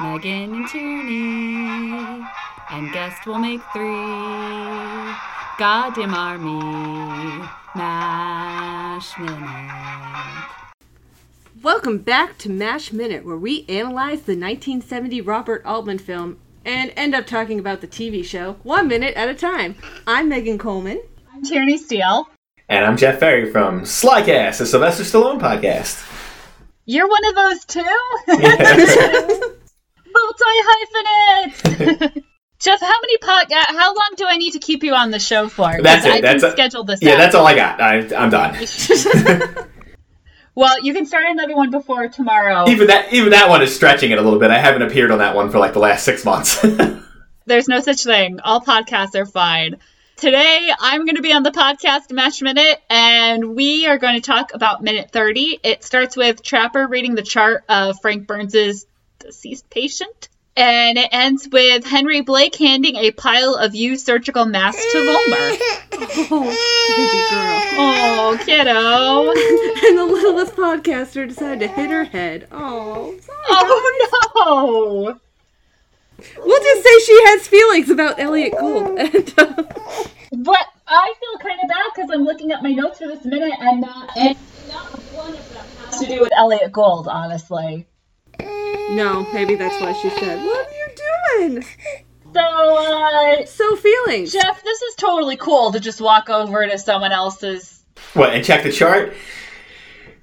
Megan and Tierney, and guest will make three. Goddamn army, Mash Minute. Welcome back to MASH Minute, where we analyze the 1970 Robert Altman film and end up talking about the TV show one minute at a time. I'm Megan Coleman. I'm Tierney Steele. And I'm Jeff Ferry from Slycast, a Sylvester Stallone podcast. You're one of those too? Multi hyphenates! Jeff, how many pod? uh, How long do I need to keep you on the show for? That's it. I That's a- schedule this. Yeah, out. that's all I got. I, I'm done. Well, you can start another one before tomorrow. even that, even that one is stretching it a little bit. I haven't appeared on that one for like the last six months. There's no such thing. All podcasts are fine. Today, I'm going to be on the podcast MASH Minute, and we are going to talk about minute 30. It starts with Trapper reading the chart of Frank Burns's deceased patient, and it ends with Henry Blake handing a pile of used surgical masks to Vollmer. Oh, baby girl. Oh, kiddo. and the littlest podcaster decided to hit her head. Oh, Oh, no. We'll just say she has feelings about Elliot Gould. And, uh, But I feel kind of bad because I'm looking at my notes for this minute, and not, and not one of them has to do with Elliot Gould, honestly. No, maybe that's why she said, What are you doing? So, uh, So feelings. Jeff, this is totally cool to just walk over to someone else's. what? And check the chart.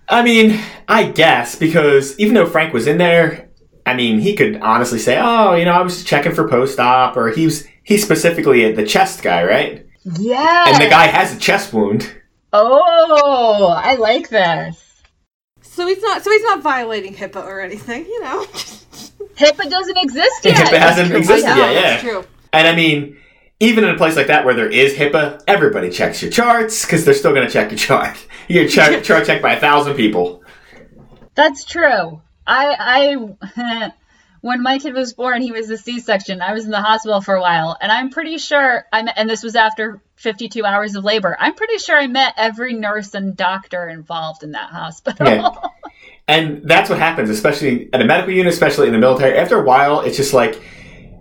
I mean, I guess because even though Frank was in there, I mean, he could honestly say, "Oh, you know, I was checking for post-op," or he's he's specifically the chest guy, right? Yeah. And the guy has a chest wound. Oh, I like this. So he's not. So he's not violating HIPAA or anything, you know. HIPAA doesn't exist yet. HIPAA hasn't existed yet. Yeah, that's true. And I mean, even in a place like that where there is HIPAA, everybody checks your charts because they're still going to check your chart. You get chart, chart checked by a thousand people. That's true. I, I, when my kid was born, he was a C-section. I was in the hospital for a while, and I'm pretty sure I met, and this was after 52 hours of labor. I'm pretty sure I met every nurse and doctor involved in that hospital. Yeah. And that's what happens, especially at a medical unit, especially in the military. After a while, it's just like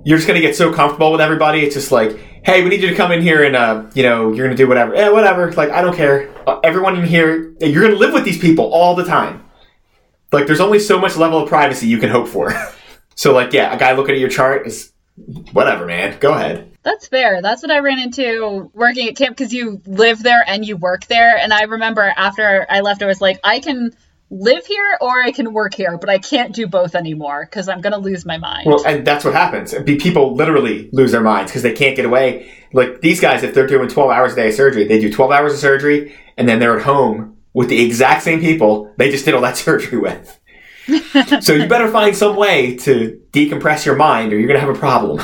you're just going to get so comfortable with everybody. It's just like, hey, we need you to come in here and, uh, you know, you're going to do whatever. Eh, whatever. Like, I don't care. Uh, everyone in here, you're going to live with these people all the time. Like, there's only so much level of privacy you can hope for. so, like, yeah, a guy looking at your chart is whatever, man. Go ahead. That's fair. That's what I ran into working at camp because you live there and you work there. And I remember after I left, I was like, I can live here or I can work here, but I can't do both anymore because I'm going to lose my mind. Well, and that's what happens. People literally lose their minds because they can't get away. Like these guys, if they're doing 12 hours a day of surgery, they do 12 hours of surgery and then they're at home with the exact same people they just did all that surgery with. so you better find some way to decompress your mind or you're going to have a problem.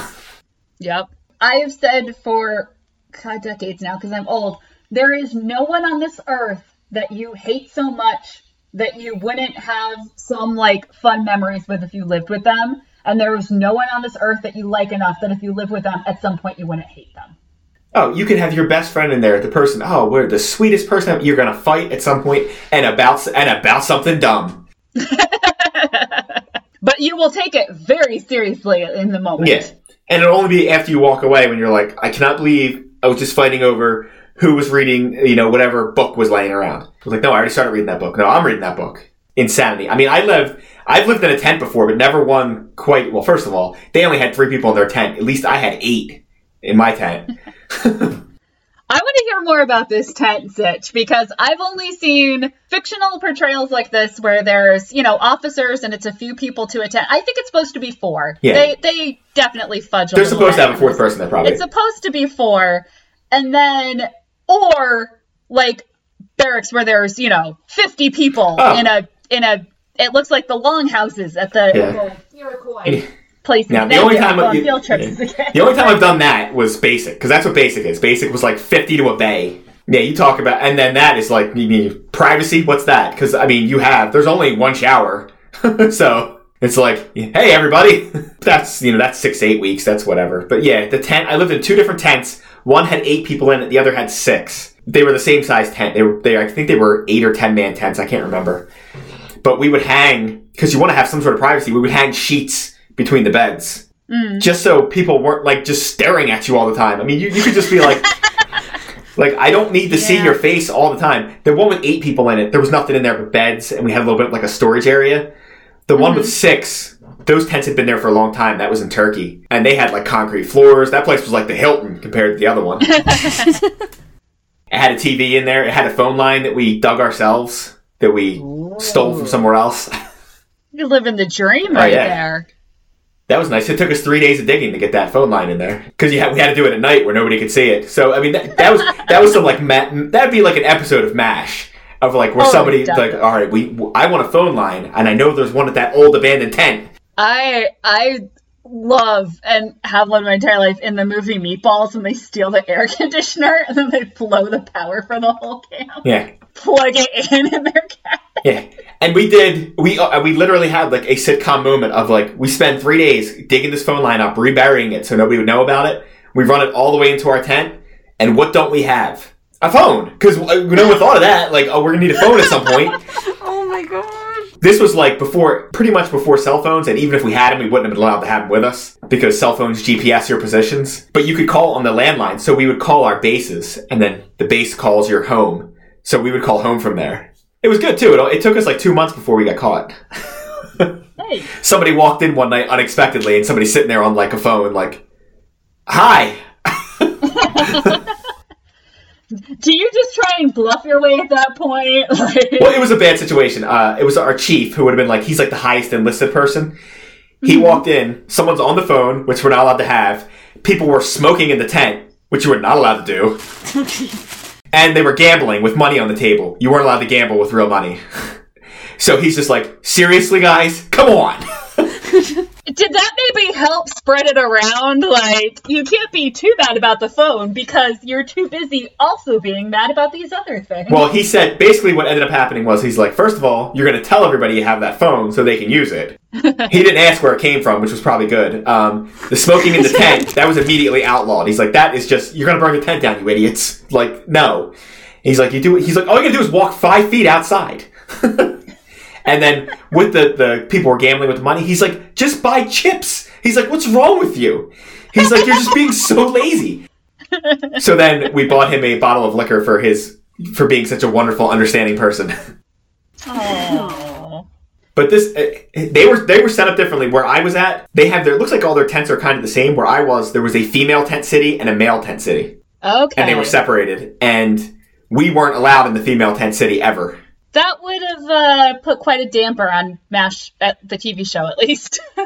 Yep. I have said for God, decades now because I'm old, there is no one on this earth that you hate so much that you wouldn't have some like fun memories with if you lived with them. And there is no one on this earth that you like enough that if you live with them, at some point you wouldn't hate them. Oh, you can have your best friend in there, the person, oh, we're the sweetest person. You're going to fight at some point and about, and about something dumb. But you will take it very seriously in the moment. Yeah. And it'll only be after you walk away when you're like, I cannot believe I was just fighting over who was reading, you know, whatever book was laying around. I was like, no, I already started reading that book. No, I'm reading that book. Insanity. I mean, I lived, I've lived in a tent before, but never one quite, well, first of all, they only had three people in their tent. At least I had eight in my tent. I want to hear more about this tent sitch because I've only seen fictional portrayals like this where there's, you know, officers and it's a few people to a tent. I think it's supposed to be four. Yeah. They they definitely fudge a They're supposed to have a fourth person there, probably. It's supposed to be four. And then or like barracks where there's, you know, 50 people Oh. in a in a it looks like the longhouses at the, Yeah. the Iroquois. places. Now, the only time on you- field trips yeah. as a kid. The only time I've done that was basic, because that's what basic is. Basic was like 50 to a bay. Yeah, you talk about, and then that is like, you mean privacy? What's that? Because, I mean, you have, there's only one shower. so it's like, hey, everybody. that's, you know, that's six, eight weeks. That's whatever. But yeah, the tent, I lived in two different tents. One had eight people in it, the other had six. They were the same size tent. They were, they, I think they were eight or 10 man tents. I can't remember. But we would hang, because you want to have some sort of privacy, we would hang sheets between the beds mm. just so people weren't like just staring at you all the time. I mean, you, you could just be like, like I don't need to see your face all the time. The one with eight people in it, there was nothing in there but beds, and we had a little bit like a storage area. The one with mm-hmm. six, those tents had been there for a long time. That was in Turkey, and they had like concrete floors. That place was like the Hilton compared to the other one. it had a TV in there. It had a phone line that we dug ourselves, that we stole from somewhere else. You live in the dream oh, right Oh, yeah. there. That was nice. It took us three days of digging to get that phone line in there because we had to do it at night where nobody could see it. So I mean, that, that was that was some like ma- that'd be like an episode of Mash of like where Oh, somebody like, all right, we I want a phone line, and I know there's one at that old abandoned tent. I I love and have loved my entire life in the movie Meatballs when they steal the air conditioner and then they blow the power for the whole camp, Yeah, plug it in in their cabin. yeah. And we did we uh, we literally had like a sitcom moment of like we spent three days digging this phone line up, reburying it so nobody would know about it. We run it all the way into our tent, and what don't we have? A phone, because no one thought of that. Like, oh, we're gonna need a phone at some point. Oh my gosh. This was like before, pretty much before cell phones, and even if we had them, we wouldn't have been allowed to have them with us because cell phones GPS your positions. But you could call on the landline, so we would call our bases, and then the base calls your home. So we would call home from there. It was good too. It, it took us like two months before we got caught. Hey, Somebody walked in one night unexpectedly, and somebody sitting there on like a phone, like, "Hi." do you just try and bluff your way at that point? Like, Well, it was a bad situation. Uh, it was our chief who would have been like, he's like the highest enlisted person. He walked in, someone's on the phone, which we're not allowed to have. People were smoking in the tent, which you were not allowed to do. and they were gambling with money on the table. You weren't allowed to gamble with real money. so he's just like, seriously, guys? Come on. Did that maybe help spread it around? Like, you can't be too mad about the phone because you're too busy also being mad about these other things. well, he said basically what ended up happening was he's like, first of all, you're going to tell everybody you have that phone so they can use it. he didn't ask where it came from, which was probably good. Um, the smoking in the tent, that was immediately outlawed. He's like, that is just, you're going to burn the tent down, you idiots. Like, no. He's like, you do, he's like, all you got to do is walk five feet outside. and then with the, the people who are gambling with the money, he's like, just buy chips. He's like, what's wrong with you? He's like, you're just being so lazy. So then we bought him a bottle of liquor for his, for being such a wonderful, understanding person. Aw. But this, uh, they were they were set up differently. Where I was at, they have their it looks like all their tents are kind of the same. Where I was, there was a female tent city and a male tent city, Okay. and they were separated. And we weren't allowed in the female tent city ever. That would have uh, put quite a damper on MASH at the TV show, at least.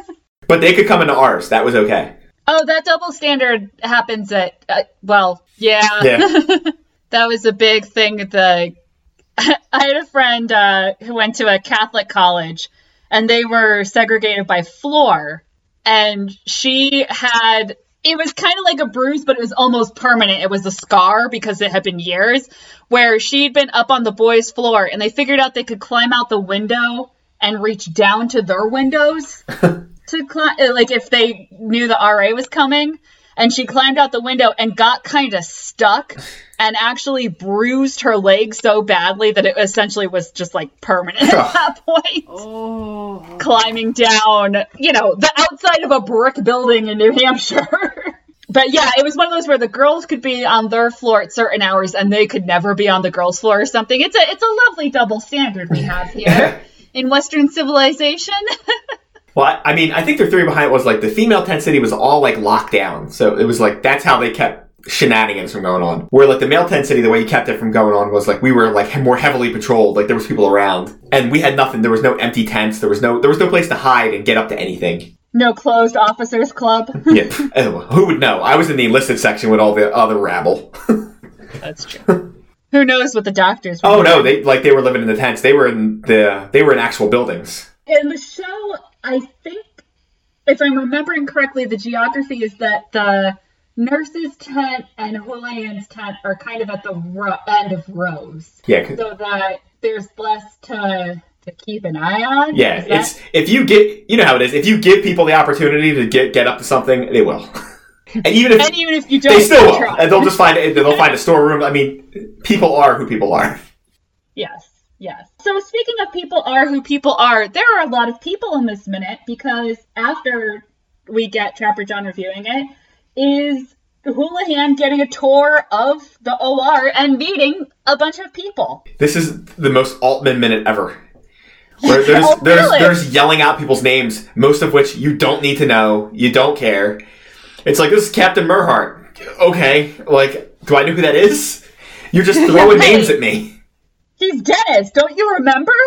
But they could come into ours. That was okay. oh, that double standard happens at, uh, well, yeah. Yeah. that was a big thing. at The I had a friend uh, who went to a Catholic college, and they were segregated by floor. And she had it was kind of like a bruise, but it was almost permanent. It was a scar because it had been years. Where she'd been up on the boys' floor, and they figured out they could climb out the window and reach down to their windows to climb. Uh, like if they knew the RA was coming, and she climbed out the window and got kind of stuck and actually bruised her leg so badly that it essentially was just like permanent at that point. Oh. Climbing down, you know, the outside of a brick building in New Hampshire. but yeah, it was one of those where the girls could be on their floor at certain hours and they could never be on the girls' floor or something. It's a it's a lovely double standard we have here in Western civilization. Well, I, I mean, I think their theory behind it was like the female tent city was all like locked down, so it was like that's how they kept shenanigans from going on. Where like the male tent city, the way you kept it from going on was like we were like more heavily patrolled, like there was people around, and we had nothing. There was no empty tents. There was no there was no place to hide and get up to anything. no closed officers club. Yeah, Oh, who would know? I was in the enlisted section with all the other rabble. That's true. Who knows what the doctors were oh doing. no, they like they were living in the tents. They were in the they were in actual buildings. in the show, I think if I'm remembering correctly, the geography is that the nurse's tent and Houlihan's tent are kind of at the ro- end of rows, Yeah, so that there's less to to keep an eye on. yeah. That- It's if you get, you know how it is. If you give people the opportunity to get get up to something, they will. and even if and even if you don't, they still will, try. and they'll just find it. They'll find a storeroom. I mean, people are who people are. Yes, yes. So speaking of people are who people are, there are a lot of people in this minute because after we get Trapper John reviewing it, is Houlihan getting a tour of the OR and meeting a bunch of people. This is the most Altman minute ever. Where there's Oh, there's really? there's yelling out people's names, most of which you don't need to know, you don't care. It's like this is Captain Murrhardt. Okay, like do I know who that is? You're just throwing Right. names at me. He's Dennis, don't you remember?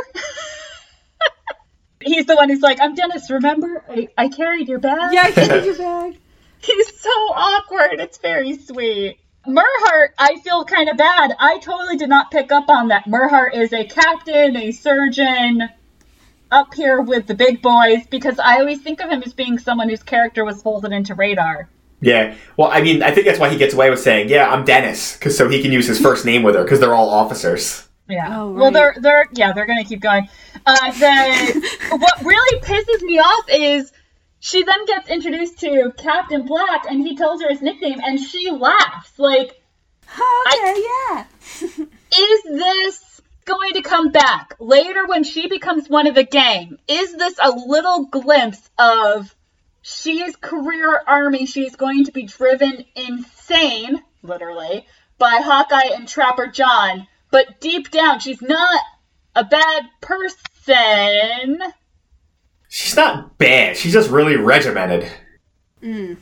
He's the one who's like, I'm Dennis, remember? I, I carried your bag. Yeah, I carried your bag. He's so awkward. It's very sweet. Murrhardt, I feel kind of bad. I totally did not pick up on that. Murrhardt is a captain, a surgeon, up here with the big boys, because I always think of him as being someone whose character was folded into radar. Yeah. Well, I mean, I think that's why he gets away with saying, "Yeah, I'm Dennis," because so he can use his first name with her, because they're all officers. Yeah. Oh, Well, they're they're yeah they're gonna keep going. Uh, the what really pisses me off is she then gets introduced to Captain Black, and he tells her his nickname, and she laughs like. Okay, yeah. is this going to come back later when she becomes one of the gang? Is this a little glimpse of she is career army? She's going to be driven insane, literally, by Hawkeye and Trapper John, but deep down, she's not a bad person. She's not bad. She's just really regimented. Mm.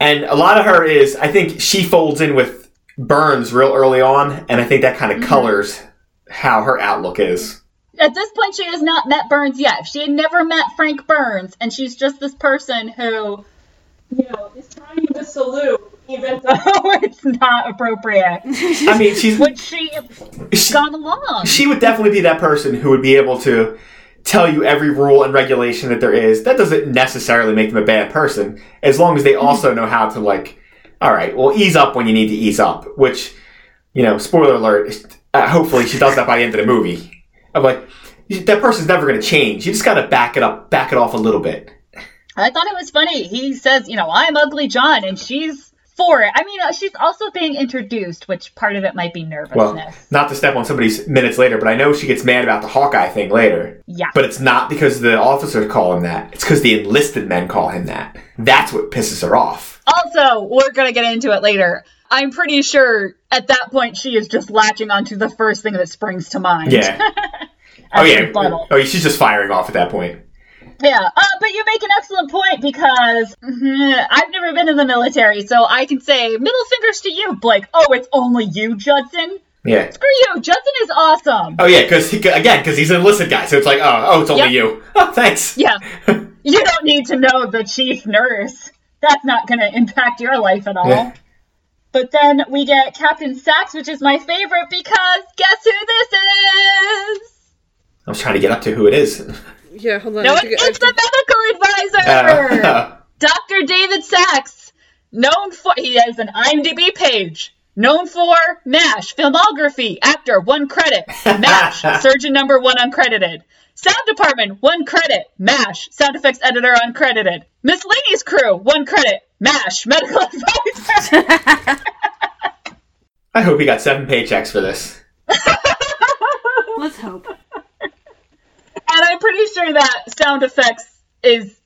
And a lot of her is, I think, she folds in with Burns real early on, and I think that kind of colors how her outlook is. At this point, she has not met Burns yet. She had never met Frank Burns, and she's just this person who, you know, is trying to salute, even though it's not appropriate. I mean, she's Would she she, gone along? she would definitely be that person who would be able to tell you every rule and regulation that there is. That doesn't necessarily make them a bad person, as long as they also know how to like, all right, well, ease up when you need to ease up. Which, you know, spoiler alert. Uh, hopefully, she does that by the end of the movie. I'm like, that person's never going to change. You just got to back it up, back it off a little bit. I thought it was funny. He says, you know, I'm Ugly John, and she's for it. I mean, uh, she's also being introduced, which part of it might be nervousness. Well, not to step on somebody's minutes later, but I know she gets mad about the Hawkeye thing later. yeah. But it's not because the officers call him that. It's because the enlisted men call him that. That's what pisses her off. Also, we're going to get into it later. I'm pretty sure at that point she is just latching onto the first thing that springs to mind. Yeah. oh yeah. rebuttal. Oh, she's just firing off at that point. Yeah, uh, but you make an excellent point because mhm, I've never been in the military, so I can say middle fingers to you, Blake. Oh, it's only you, Judson. Yeah. Screw you, Judson is awesome. Oh yeah, because again, because he's an enlisted guy, so it's like, oh, oh, it's only Yep. you. Oh, thanks. Yeah, you don't need to know the chief nurse. That's not going to impact your life at all. Yeah. But then we get Captain Sachs, which is my favorite because guess who this is? I was trying to get up to who it is. Yeah, hold on. No, it's, have it's the medical advisor. Uh, Dr. David Sachs, known for he has an IMDb page, known for MASH, filmography, actor, one credit, MASH, surgeon number one uncredited. Sound department, one credit, MASH, sound effects editor uncredited. Miscellaneous crew, one credit, MASH, medical advisor. I hope he got seven paychecks for this. Let's hope. And I'm pretty sure that sound effects is,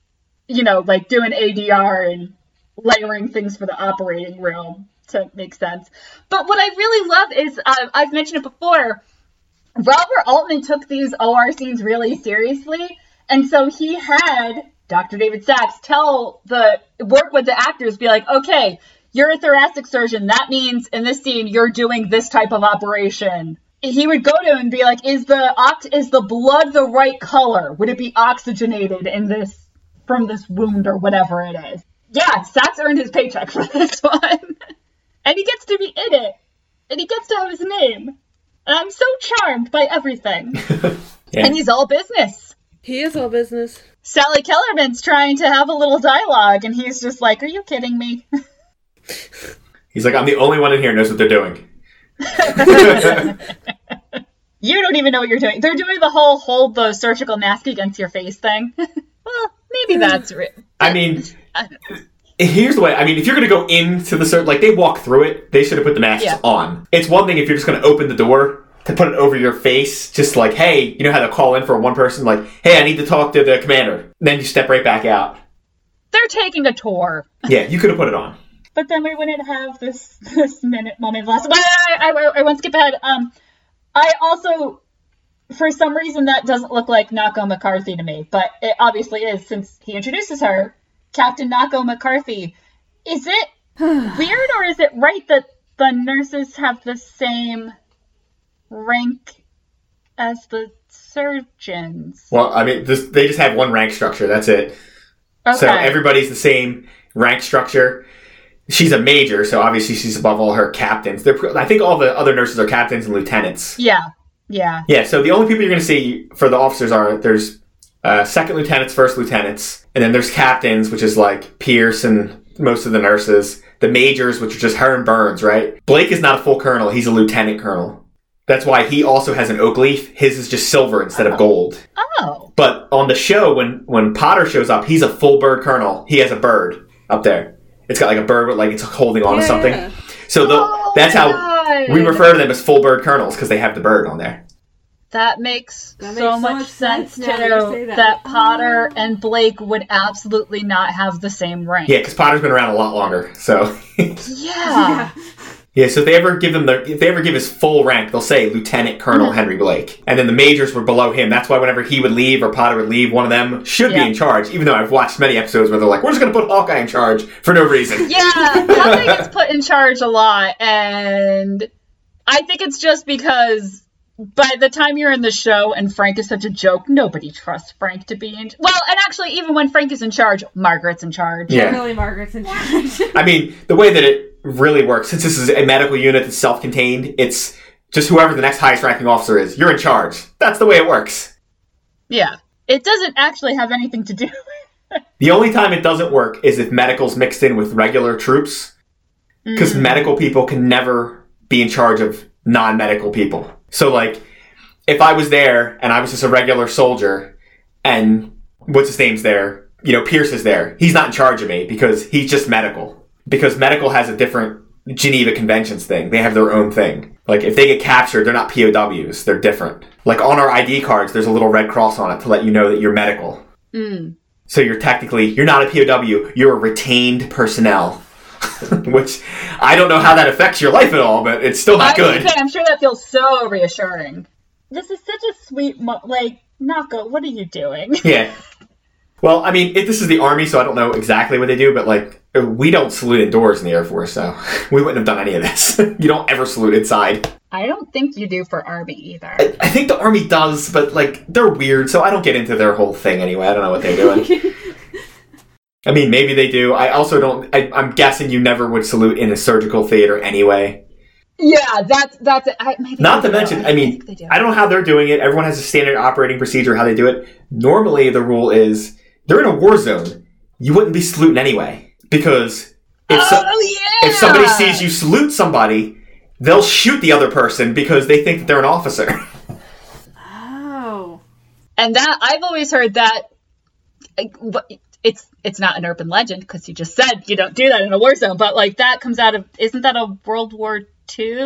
you know, like doing ADR and layering things for the operating room to make sense. But what I really love is uh, I've mentioned it before. Robert Altman took these OR scenes really seriously, and so he had Dr. David Sachs tell the work with the actors, be like, okay, you're a thoracic surgeon. That means in this scene you're doing this type of operation. He would go to him and be like, is the ox- is the blood the right color? Would it be oxygenated in this from this wound or whatever it is? Yeah, Sachs earned his paycheck for this one. and he gets to be in it. And he gets to have his name. And I'm so charmed by everything. Yeah. And he's all business. He is all business. Sally Kellerman's trying to have a little dialogue, and he's just like, "Are you kidding me?" He's like, I'm the only one in here who knows what they're doing. You don't even know what you're doing. They're doing the whole hold the surgical mask against your face thing. well, maybe that's re- I mean, I here's the way. I mean, if you're going to go into the cert, like they walk through it, they should have put the masks Yeah. on. It's one thing if you're just going to open the door to put it over your face, just like, hey, you know how to call in for one person, like, hey, I need to talk to the commander. Then you step right back out. They're taking a tour. Yeah, you could have put it on. But then we wouldn't have this this minute moment last. Wait, I, I, I won't skip ahead. Um, I also, for some reason, that doesn't look like Knocko McCarthy to me, but it obviously is since he introduces her, Captain Knocko McCarthy. Is it weird or is it right that the nurses have the same rank as the surgeons? Well, I mean, this, they just have one rank structure. That's it. Okay. So everybody's the same rank structure. She's a major, so obviously she's above all her captains. They're, I think all the other nurses are captains and lieutenants. yeah, yeah. Yeah, so the only people you're going to see for the officers are there's uh, second lieutenants, first lieutenants, and then there's captains, which is like Pierce and most of the nurses. The majors, which are just her and Burns, right? Blake is not a full colonel; he's a lieutenant colonel. That's why he also has an oak leaf. His is just silver instead of gold. Oh, But on the show, when when Potter shows up, he's a full bird colonel. He has a bird up there. It's got like a bird with like it's holding on to Yeah. something. So the, Oh that's how God. we refer to them as full bird colonels because they have the bird on there. That makes That so makes so much much sense, sense to that you know say that. that. Potter Oh. and Blake would absolutely not have the same rank. Yeah, because Potter's been around a lot longer. So Yeah. yeah, so if they ever give them the if they ever give his full rank, they'll say Lieutenant Colonel Mm-hmm. Henry Blake, and then the majors were below him. That's why whenever he would leave or Potter would leave, one of them should Yeah. be in charge. Even though I've watched many episodes where they're like, "We're just going to put Hawkeye in charge for no reason." Yeah, Hawkeye gets put in charge a lot, and I think it's just because by the time you're in the show and Frank is such a joke, nobody trusts Frank to be in. Well, and actually, even when Frank is in charge, Margaret's in charge. Yeah. Really, Margaret's in charge. I mean, the way that it really works, since this is a medical unit that's self-contained, it's just whoever the next highest ranking officer is, you're in charge. That's the way it works. Yeah. It doesn't actually have anything to do. The only time it doesn't work is if medical's mixed in with regular troops, because mm. medical people can never be in charge of non-medical people. So, like, if I was there and I was just a regular soldier, and what's his name's there, you know, Pierce is there, he's not in charge of me because he's just medical. Because medical has a different Geneva Conventions thing. They have their own thing. Like, if they get captured, they're not POWs. They're different. Like, on our ID cards, there's a little red cross on it to let you know that you're medical. Mm. So you're technically you're not a POW, you're a retained personnel. Which I don't know how that affects your life at all, but it's still not good. say, I'm sure that feels so reassuring. This is such a sweet, mo- like, Knocko, what are you doing? Yeah. Well, I mean, if this is the army, so I don't know exactly what they do, but like we don't salute indoors in the Air Force, so we wouldn't have done any of this. you don't ever salute inside. I don't think you do for Army either. I, I think the army does, but like they're weird, so I don't get into their whole thing anyway. I don't know what they're doing. I mean, maybe they do. I also don't. I, I'm guessing you never would salute in a surgical theater anyway. Yeah, that's that's. I, maybe Not to mention, I mean, do. I don't know how they're doing it. Everyone has a standard operating procedure how they do it. Normally, the rule is they're in a war zone. You wouldn't be saluting anyway because if so- oh yeah. if somebody sees you salute somebody, they'll shoot the other person because they think that they're an officer. oh. and that I've always heard that it's it's not an urban legend because you just said you don't do that in a war zone, but like that comes out of isn't that a World War II?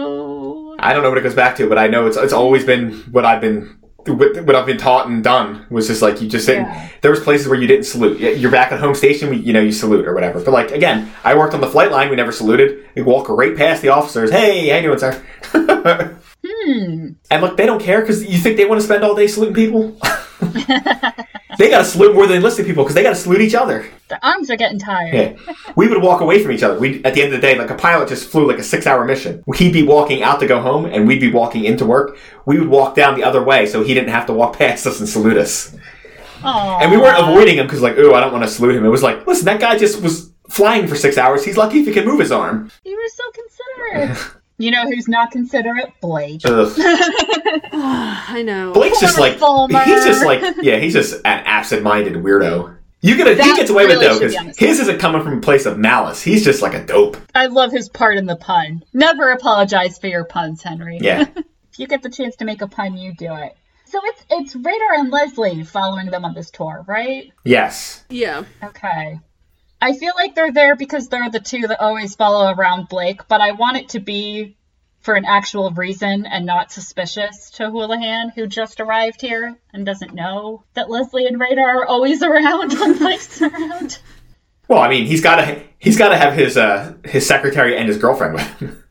I don't know what it goes back to, but I know it's it's always been what I've been what what I've been taught and done was just like you just didn't. Yeah. There was places where you didn't salute. You're back at home station, we, you know, you salute or whatever. But like again, I worked on the flight line. We never saluted. We walk right past the officers. Hey, how you doing, sir? Hmm. and look, they don't care because you think they want to spend all day saluting people. they got to salute more than enlisted people because they got to salute each other. The arms are getting tired. Yeah. We would walk away from each other. We at the end of the day, like a pilot just flew like a six hour mission. He'd be walking out to go home and we'd be walking into work. We would walk down the other way so he didn't have to walk past us and salute us. Aw. And we weren't avoiding him because like, ooh, I don't want to salute him. It was like, listen, that guy just was flying for six hours. He's lucky if he can move his arm. You were so considerate. You know who's not considerate? Blake. I know. Blake's just like Vollmer. he's just like yeah, he's just an absent-minded weirdo. You get a, he gets away with really it though because his his isn't coming from a place of malice. He's just like a dope. I love his part in the pun. Never apologize for your puns, Henry. Yeah. if you get the chance to make a pun, you do it. So it's it's Radar and Leslie following them on this tour, right? yes. Yeah. Okay. I feel like they're there because they're the two that always follow around Blake, but I want it to be for an actual reason and not suspicious to Houlihan, who just arrived here and doesn't know that Leslie and Radar are always around when Blake's around. Well, I mean, he's got to he's got to have his uh his secretary and his girlfriend with him.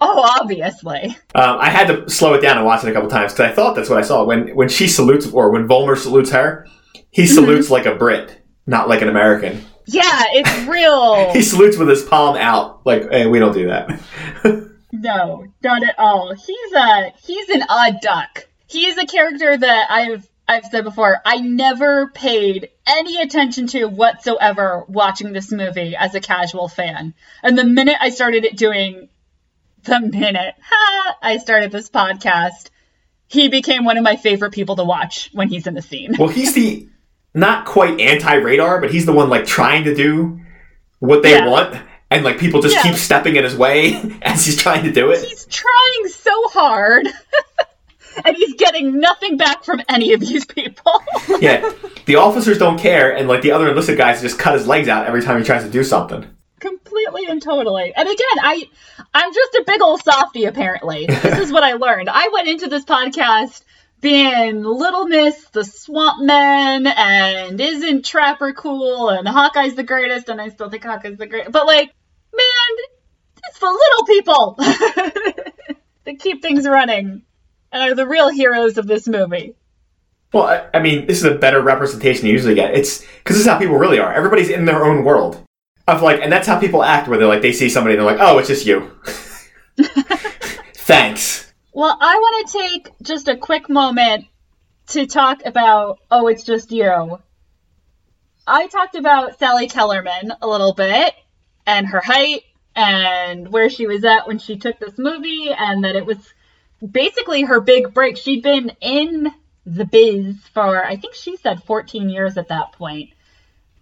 Oh, obviously. Um, I had to slow it down and watch it a couple times because I thought that's what I saw when when she salutes or when Vollmer salutes her, he Mm-hmm. salutes like a Brit, not like an American. Yeah, it's real. He salutes with his palm out, like hey, we don't do that. No, not at all. He's a he's an odd duck. He is a character that I've I've said before. I never paid any attention to whatsoever watching this movie as a casual fan. And the minute I started it doing the minute ha, I started this podcast, he became one of my favorite people to watch when he's in the scene. well, he's the not quite anti-radar, but he's the one like trying to do what they Yeah. want, and like people just Yeah. keep stepping in his way as he's trying to do it. He's trying so hard. and he's getting nothing back from any of these people. yeah, the officers don't care, and like the other enlisted guys just cut his legs out every time he tries to do something. completely and totally. And again, I I'm just a big old softy apparently. This is what I learned. I went into this podcast being Little Miss the Swamp Men and isn't Trapper cool and Hawkeye's the greatest and I still think Hawkeye's the greatest. But like, man, it's the little people that keep things running and are the real heroes of this movie. Well, I, I mean, this is a better representation you usually get. It's because this is how people really are. Everybody's in their own world of like, and that's how people act. Where they're like, they see somebody and they're like, oh, it's just you. Thanks. Well, I want to take just a quick moment to talk about Oh, It's Just You. I talked about Sally Kellerman a little bit and her height and where she was at when she took this movie and that it was basically her big break. She'd been in the biz for, I think she said 14 years at that point.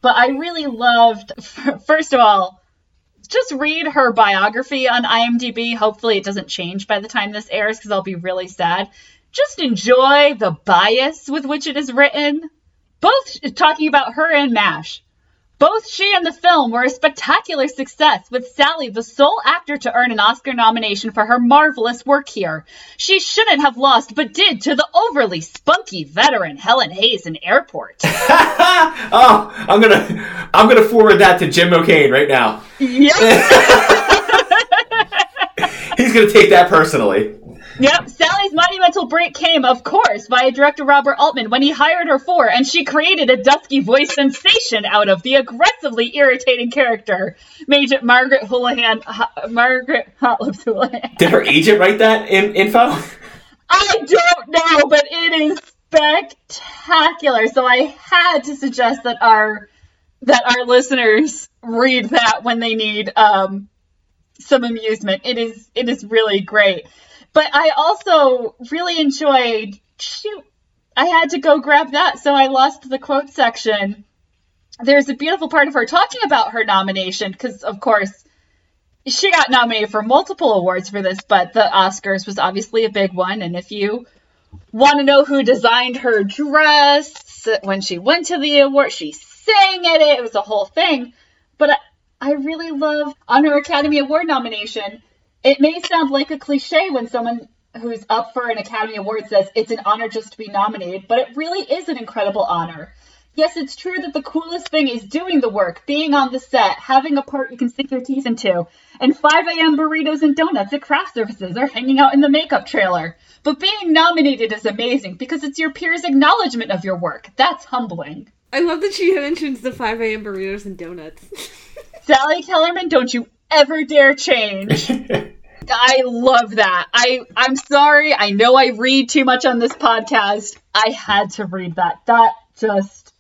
But I really loved, first of all, just read her biography on IMDb. Hopefully, it doesn't change by the time this airs because I'll be really sad. Just enjoy the bias with which it is written. Both talking about her and MASH. Both she and the film were a spectacular success, with Sally the sole actor to earn an Oscar nomination for her marvelous work here. She shouldn't have lost, but did to the overly spunky veteran Helen Hayes in Airport. oh, I'm gonna, I'm gonna forward that to Jim O'Kane right now. yep. He's gonna take that personally. Yep, Sally's monumental break came, of course, via director Robert Altman when he hired her for, and she created a dusky voice sensation out of the aggressively irritating character, Major Margaret Houlihan, Ho- Margaret Hot Lips Houlihan. Did her agent write that in info? I don't know, but it is spectacular. So I had to suggest that our that our listeners read that when they need um, some amusement. It is it is really great. But I also really enjoyed shoot. I had to go grab that, so I lost the quote section. There's a beautiful part of her talking about her nomination, because of course she got nominated for multiple awards for this, but the Oscars was obviously a big one. And if you want to know who designed her dress when she went to the award, she sang at it. It was a whole thing. But I, I really love on her Academy Award nomination. It may sound like a cliche when someone who's up for an Academy Award says it's an honor just to be nominated, but it really is an incredible honor. Yes, it's true that the coolest thing is doing the work, being on the set, having a part you can sink your teeth into, and 5 a.m. burritos and donuts at craft services or hanging out in the makeup trailer. But being nominated is amazing because it's your peers' acknowledgement of your work. That's humbling. I love that she mentions the 5 a.m. burritos and donuts. Sally Kellerman, don't you ever dare change. I love that. I I'm sorry. I know I read too much on this podcast. I had to read that. That just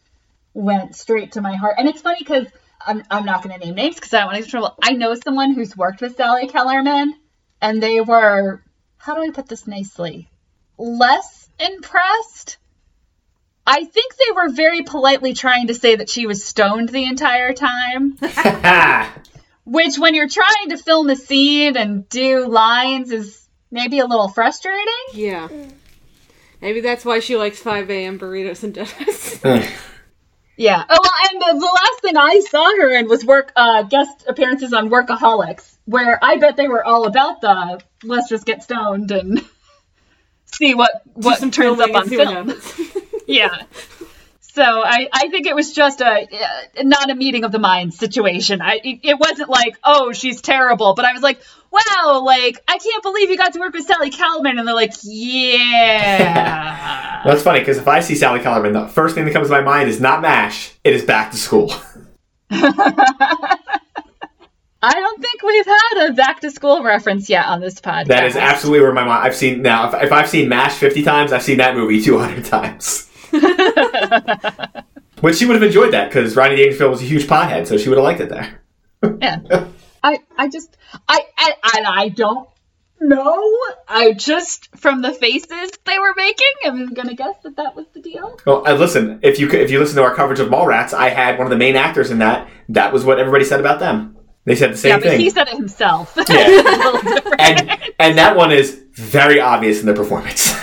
went straight to my heart. And it's funny because I'm I'm not going to name names because I don't want to get in trouble. I know someone who's worked with Sally Kellerman, and they were, how do I put this nicely? Less impressed. I think they were very politely trying to say that she was stoned the entire time. Which, when you're trying to film a scene and do lines, is maybe a little frustrating. Yeah. Maybe that's why she likes 5 a.m. burritos and donuts. Yeah. Oh, well, and the, the last thing I saw her in was work uh, guest appearances on Workaholics, where I bet they were all about the let's just get stoned and see what what turns up on and film. yeah. So I, I think it was just a uh, not a meeting of the minds situation. I it, wasn't like oh she's terrible, but I was like wow like I can't believe you got to work with Sally Kellerman, and they're like yeah. That's funny because if I see Sally Kellerman, the first thing that comes to my mind is not MASH, it is back to school. I don't think we've had a back to school reference yet on this podcast. That is absolutely where my mind. I've seen now. If, if I've seen MASH fifty times, I've seen that movie two hundred times. Which she would have enjoyed that because Rodney Dangerfield was a huge pothead, so she would have liked it there. Yeah. I I just I I I, don't know. I just from the faces they were making, I'm gonna guess that that was the deal. Well, uh, listen, if you if you listen to our coverage of Mallrats, I had one of the main actors in that. That was what everybody said about them. They said the same yeah, but thing. he said it himself. Yeah. It's a little different. and and that one is very obvious in the performance.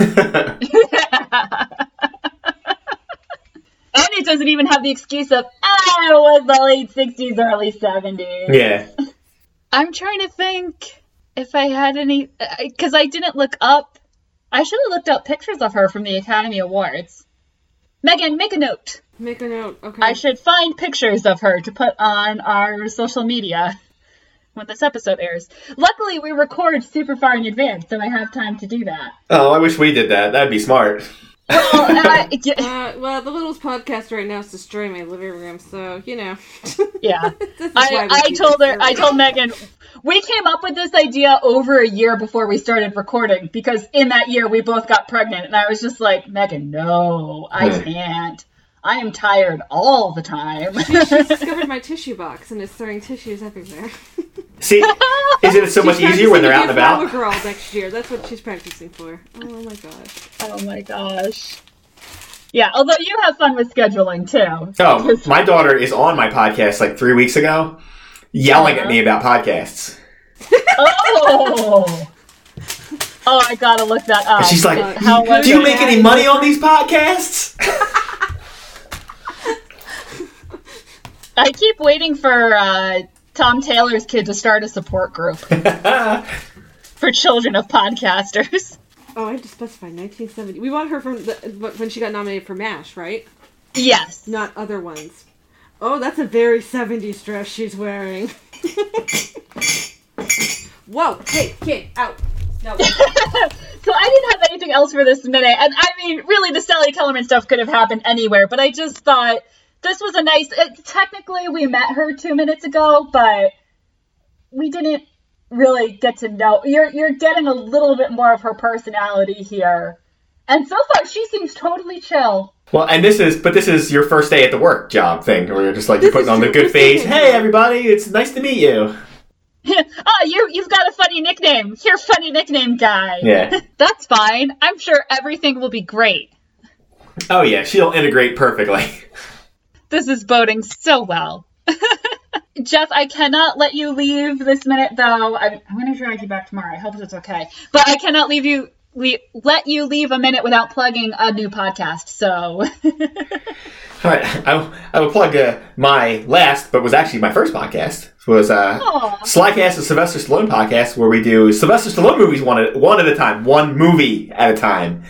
And it doesn't even have the excuse of ah, it was the late '60s, early '70s. yeah. I'm trying to think if I had any, because I didn't look up. I should have looked up pictures of her from the Academy Awards. Megan, make a note. Make a note. Okay. I should find pictures of her to put on our social media when this episode airs. Luckily, we record super far in advance, so I have time to do that. Oh, I wish we did that. That'd be smart. Well, and yeah, Uh, well, the Littles podcast right now is destroying my living room, so you know. yeah. This is why I, I told her, I told Megan, we came up with this idea over a year before we started recording because in that year we both got pregnant, and I was just like, Megan, no, I can't. I am tired all the time. She discovered my tissue box and is throwing tissues everywhere. See, isn't it so much easier when they're to out and be a flower about? girl next year. That's what she's practicing for. Oh my gosh. oh my gosh. Yeah, although you have fun with scheduling too. Oh, my daughter is on my podcast like three weeks ago, yelling at me uh-huh. about podcasts. Oh. Oh, I gotta look that up. And she's like, How was "Do you make any money on these podcasts?" I keep waiting for uh, Tom Taylor's kid to start a support group for children of podcasters. Oh, I have to specify 1970. We want her from the, when she got nominated for MASH, right? Yes. Not other ones. Oh, that's a very 70s dress she's wearing. Whoa! Hey, kid, out! No. So I didn't have anything else for this minute, and I mean, really, the Sally Kellerman stuff could have happened anywhere. But I just thought this was a nice. It, technically, we met her two minutes ago, but we didn't really get to know. You're you're getting a little bit more of her personality here, and so far she seems totally chill. Well, and this is, but this is your first day at the work job thing, where you're just like you're putting on the good face. Hey, everybody, it's nice to meet you. oh, you you've got a funny nickname. You're funny nickname guy. Yeah. That's fine. I'm sure everything will be great. Oh yeah, she'll integrate perfectly. This is boding so well. Jeff, I cannot let you leave this minute, though. I'm, I'm going to drag you back tomorrow. I hope it's okay. But I cannot leave you. Le- let you leave a minute without plugging a new podcast. So, All right, I, I will plug uh, my last, but was actually my first podcast. Was uh. Slycast, a Sylvester Stallone podcast, where we do Sylvester Stallone movies one at one at a time, one movie at a time.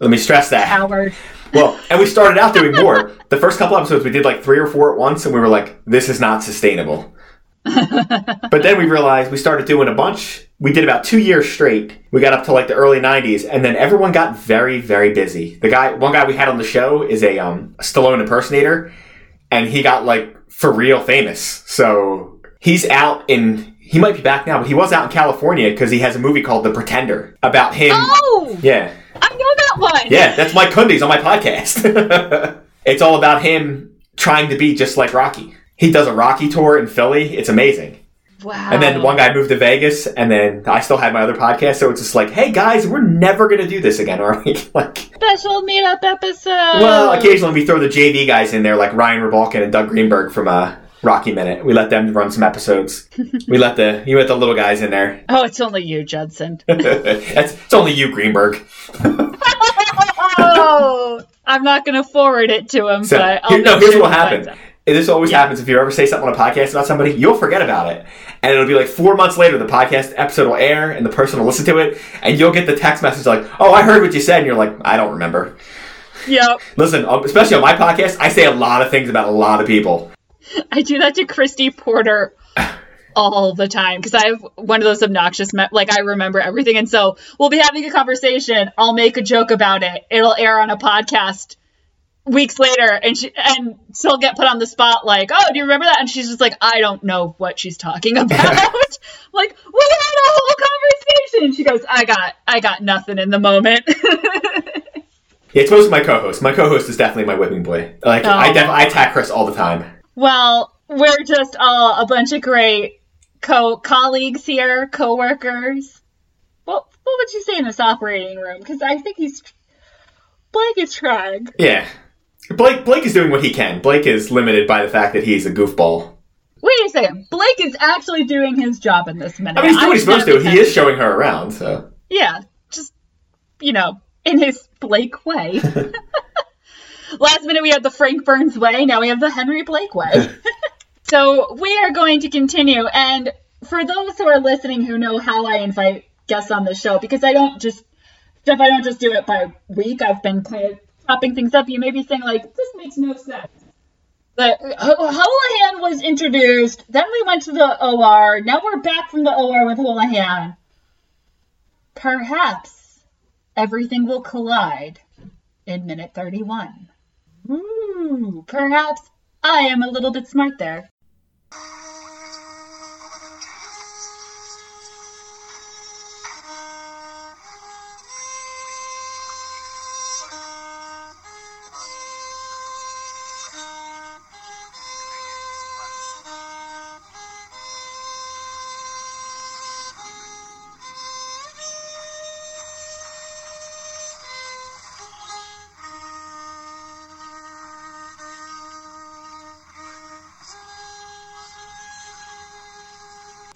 Let me stress that. Howard. Well, and we started out doing more. The first couple episodes, we did like three or four at once, and we were like, "This is not sustainable." but then we realized we started doing a bunch. We did about two years straight. We got up to like the early '90s, and then everyone got very, very busy. The guy, one guy we had on the show, is a um, Stallone impersonator, and he got like for real famous. So he's out in. He might be back now, but he was out in California because he has a movie called The Pretender about him. Oh, Yeah, I know that one. yeah, that's Mike Kundi's on my podcast. it's all about him trying to be just like Rocky. He does a Rocky tour in Philly. It's amazing. Wow. And then one guy moved to Vegas, and then I still had my other podcast. So it's just like, hey guys, we're never gonna do this again, are we? like, special meetup episode. well, occasionally we throw the JV guys in there, like Ryan Rebalkin and Doug Greenberg from uh, Rocky Minute. We let them run some episodes. we let the you let the little guys in there. Oh, it's only you, Judson. That's it's only you, Greenberg. Oh, I'm not going to forward it to him, So, but I'll here- no, here's what happened. This always Yeah. happens if you ever say something on a podcast about somebody, you'll forget about it. And it'll be like four months later, the podcast episode will air, and the person will listen to it, and you'll get the text message like, oh, I heard what you said, and you're like, I don't remember. Yep. Listen, um, especially on my podcast, I say a lot of things about a lot of people. I do that to Christy Porter all the time because I have one of those obnoxious, me- like I remember everything. And so we'll be having a conversation. I'll make a joke about it. It'll air on a podcast weeks later and she and she'll get put on the spot like, oh, do you remember that? And she's just like, I don't know what she's talking about. like, we had a whole conversation. She goes, I got I got nothing in the moment. Yeah, it's mostly my co-host. My co-host is definitely my whipping boy. Like I, Oh. def- I attack Chris all the time. Well, we're just all a bunch of great co colleagues here, co-workers. What what would you say in this operating room? Because I think he's Blake is trying. Yeah, Blake Blake is doing what he can. Blake is limited by the fact that he's a goofball. Wait a second, Blake is actually doing his job in this minute. I mean, he's doing what he's supposed to. He is showing her around. So Yeah, just you know, in his Blake way. Last minute we had the Frank Burns way, now we have the Henry Blake way. so we are going to continue, and for those who are listening who know how I invite guests on the show, because I don't just Jeff, I don't just do it by week. I've been kind of chopping things up. You may be saying like, this makes no sense. But H- Houlihan was introduced, then we went to the OR, now we're back from the OR with Houlihan. Perhaps everything will collide in minute 31. Ooh, perhaps I am a little bit smart there. Oh.